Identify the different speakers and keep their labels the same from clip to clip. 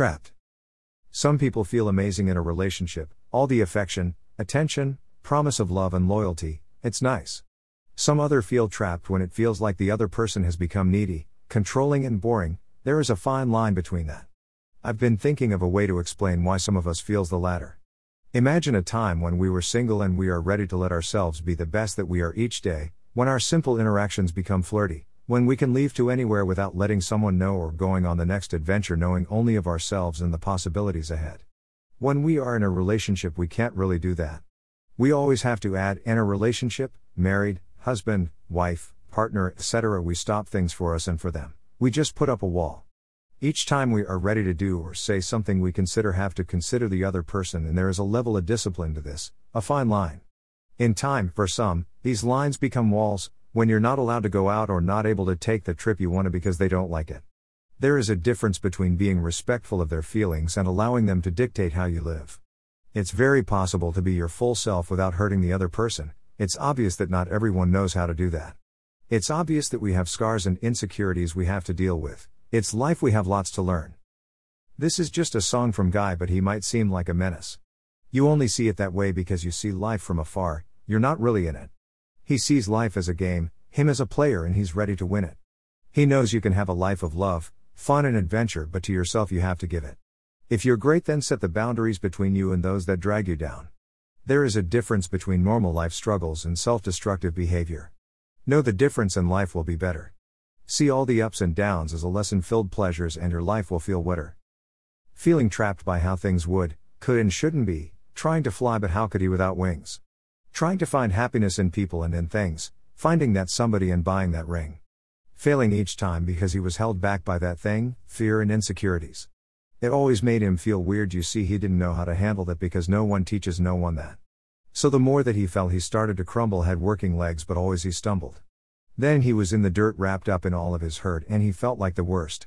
Speaker 1: Trapped. Some people feel amazing in a relationship, all the affection, attention, promise of love and loyalty, it's nice. Some other feel trapped when it feels like the other person has become needy, controlling and boring, there is a fine line between that. I've been thinking of a way to explain why some of us feels the latter. Imagine a time when we were single and we are ready to let ourselves be the best that we are each day, when our simple interactions become flirty, when we can leave to anywhere without letting someone know or going on the next adventure knowing only of ourselves and the possibilities ahead. When we are in a relationship, we can't really do that. We always have to add in a relationship, married, husband, wife, partner, etc. We stop things for us and for them. We just put up a wall. Each time we are ready to do or say something, we consider have to consider the other person, and there is a level of discipline to this, a fine line. In time, for some, these lines become walls, when you're not allowed to go out or not able to take the trip you want to because they don't like it. There is a difference between being respectful of their feelings and allowing them to dictate how you live. It's very possible to be your full self without hurting the other person, it's obvious that not everyone knows how to do that. It's obvious that we have scars and insecurities we have to deal with, it's life we have lots to learn. This is just a song from Guy, but he might seem like a menace. You only see it that way because you see life from afar, you're not really in it. He sees life as a game, him as a player, and he's ready to win it. He knows you can have a life of love, fun, and adventure, but to yourself you have to give it. If you're great, then set the boundaries between you and those that drag you down. There is a difference between normal life struggles and self destructive behavior. Know the difference, and life will be better. See all the ups and downs as a lesson filled pleasures, and your life will feel wetter. Feeling trapped by how things would, could, and shouldn't be, trying to fly, but how could he without wings? Trying to find happiness in people and in things, finding that somebody and buying that ring. Failing each time because he was held back by that thing, fear and insecurities. It always made him feel weird, you see, he didn't know how to handle that because no one teaches no one that. So the more that he fell, he started to crumble, had working legs, but always he stumbled. Then he was in the dirt, wrapped up in all of his hurt, and he felt like the worst.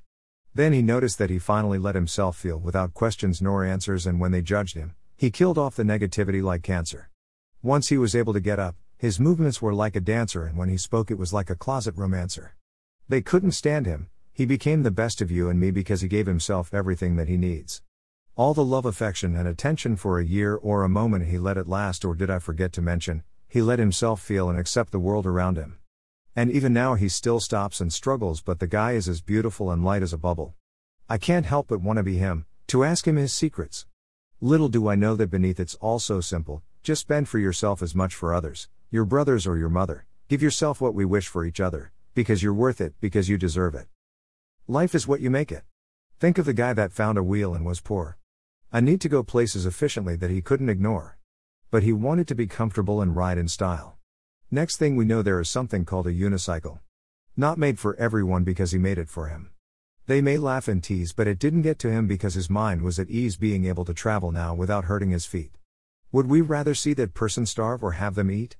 Speaker 1: Then he noticed that he finally let himself feel without questions nor answers, and when they judged him, he killed off the negativity like cancer. Once he was able to get up, his movements were like a dancer, and when he spoke, it was like a closet romancer. They couldn't stand him, he became the best of you and me because he gave himself everything that he needs. All the love, affection, and attention for a year or a moment he let it last, or did I forget to mention, he let himself feel and accept the world around him. And even now he still stops and struggles, but the guy is as beautiful and light as a bubble. I can't help but want to be him, to ask him his secrets. Little do I know that beneath it's all so simple, just spend for yourself as much for others, your brothers or your mother. Give yourself what we wish for each other, because you're worth it, because you deserve it. Life is what you make it. Think of the guy that found a wheel and was poor. A need to go places efficiently that he couldn't ignore. But he wanted to be comfortable and ride in style. Next thing we know, there is something called a unicycle. Not made for everyone because he made it for him. They may laugh and tease, but it didn't get to him because his mind was at ease being able to travel now without hurting his feet. Would we rather see that person starve or have them eat?